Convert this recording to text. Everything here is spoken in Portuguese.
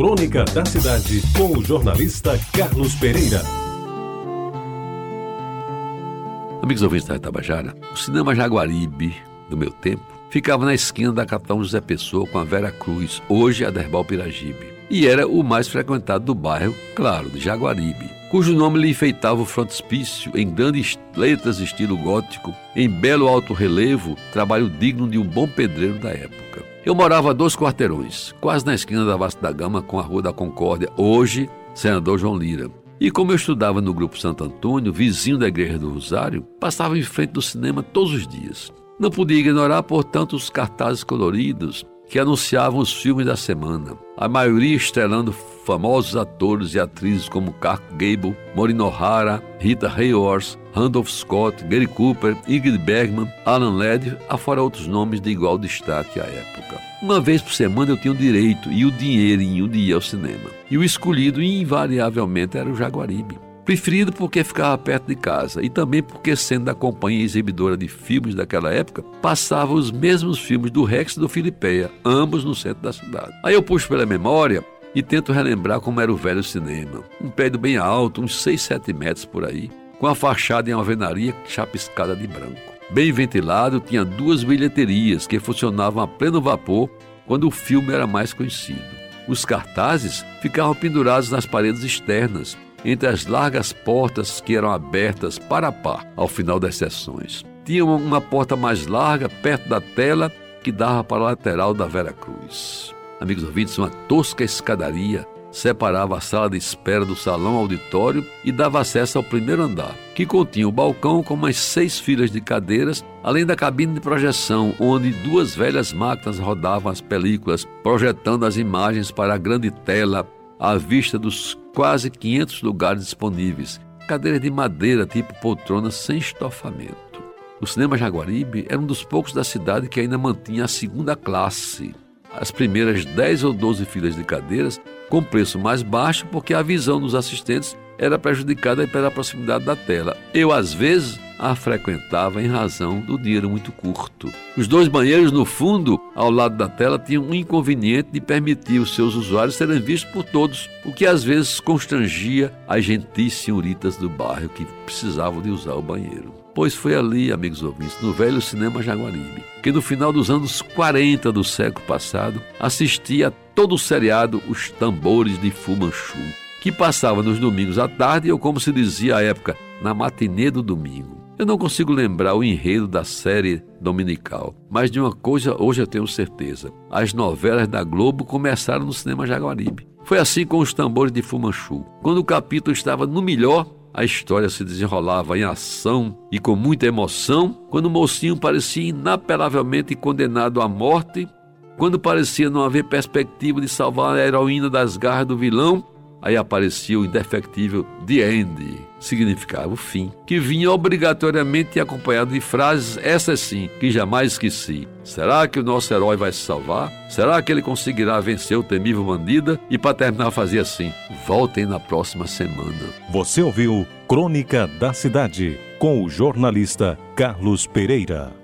Crônica da Cidade, com o jornalista Carlos Pereira. Amigos ouvintes da Tabajara, o cinema Jaguaribe, do meu tempo, ficava na esquina da Capitão José Pessoa com a Vera Cruz, hoje a Derbal Piragibe, e era o mais frequentado do bairro, claro, de Jaguaribe, cujo nome lhe enfeitava o frontispício em grandes letras estilo gótico, em belo alto relevo, trabalho digno de um bom pedreiro da época. Eu morava a dois quarteirões, quase na esquina da Vasta da Gama com a Rua da Concórdia, hoje Senador João Lira. E como eu estudava no Grupo Santo Antônio, vizinho da Igreja do Rosário, passava em frente do cinema todos os dias. Não podia ignorar, portanto, os cartazes coloridos que anunciavam os filmes da semana, a maioria estrelando famosos atores e atrizes como Clark Gable, Maureen O'Hara, Rita Hayworth, Randolph Scott, Gary Cooper, Ingrid Bergman, Alan Ladd, afora outros nomes de igual destaque à época. Uma vez por semana eu tinha o direito e o dinheirinho de ir ao cinema. E o escolhido invariavelmente era o Jaguaribe. Preferido porque ficava perto de casa e também porque, sendo da companhia exibidora de filmes daquela época, passava os mesmos filmes do Rex e do Filipeia, ambos no centro da cidade. Aí eu puxo pela memória e tento relembrar como era o velho cinema. Um prédio bem alto, uns 6, 7 metros por aí, com a fachada em alvenaria chapiscada de branco. Bem ventilado, tinha duas bilheterias que funcionavam a pleno vapor quando o filme era mais conhecido. Os cartazes ficavam pendurados nas paredes externas, entre as largas portas que eram abertas para a par ao final das sessões. Tinha uma porta mais larga perto da tela que dava para a lateral da Vera Cruz. Amigos ouvintes, uma tosca escadaria separava a sala de espera do salão auditório e dava acesso ao primeiro andar, que continha o balcão com mais seis filas de cadeiras, além da cabine de projeção, onde duas velhas máquinas rodavam as películas, projetando as imagens para a grande tela à vista dos quase 500 lugares disponíveis, cadeiras de madeira tipo poltrona sem estofamento. O cinema Jaguaribe era um dos poucos da cidade que ainda mantinha a segunda classe. As primeiras 10 ou 12 filas de cadeiras com preço mais baixo porque a visão dos assistentes era prejudicada pela proximidade da tela. Eu, às vezes, a frequentava em razão do dinheiro muito curto. Os dois banheiros no fundo, ao lado da tela, tinham um inconveniente de permitir os seus usuários serem vistos por todos, o que às vezes constrangia as gentis senhoritas do bairro que precisavam de usar o banheiro. Pois foi ali, amigos ouvintes, no velho cinema Jaguaribe, que no final dos anos 40 do século passado assistia a todo o seriado Os Tambores de Fumanchu, que passava nos domingos à tarde ou, como se dizia à época, na matinê do domingo. Eu não consigo lembrar o enredo da série dominical, mas de uma coisa hoje eu tenho certeza: as novelas da Globo começaram no cinema Jaguaribe. Foi assim com os tambores de Fumanchu. Quando o capítulo estava no melhor, a história se desenrolava em ação e com muita emoção, quando o mocinho parecia inapelavelmente condenado à morte, quando parecia não haver perspectiva de salvar a heroína das garras do vilão, Aí aparecia o indefectível The End, significava o fim, que vinha obrigatoriamente acompanhado de frases, essas sim, que jamais esqueci. Será que o nosso herói vai se salvar? Será que ele conseguirá vencer o temível bandida? E para terminar, fazia assim: voltem na próxima semana. Você ouviu Crônica da Cidade, com o jornalista Carlos Pereira.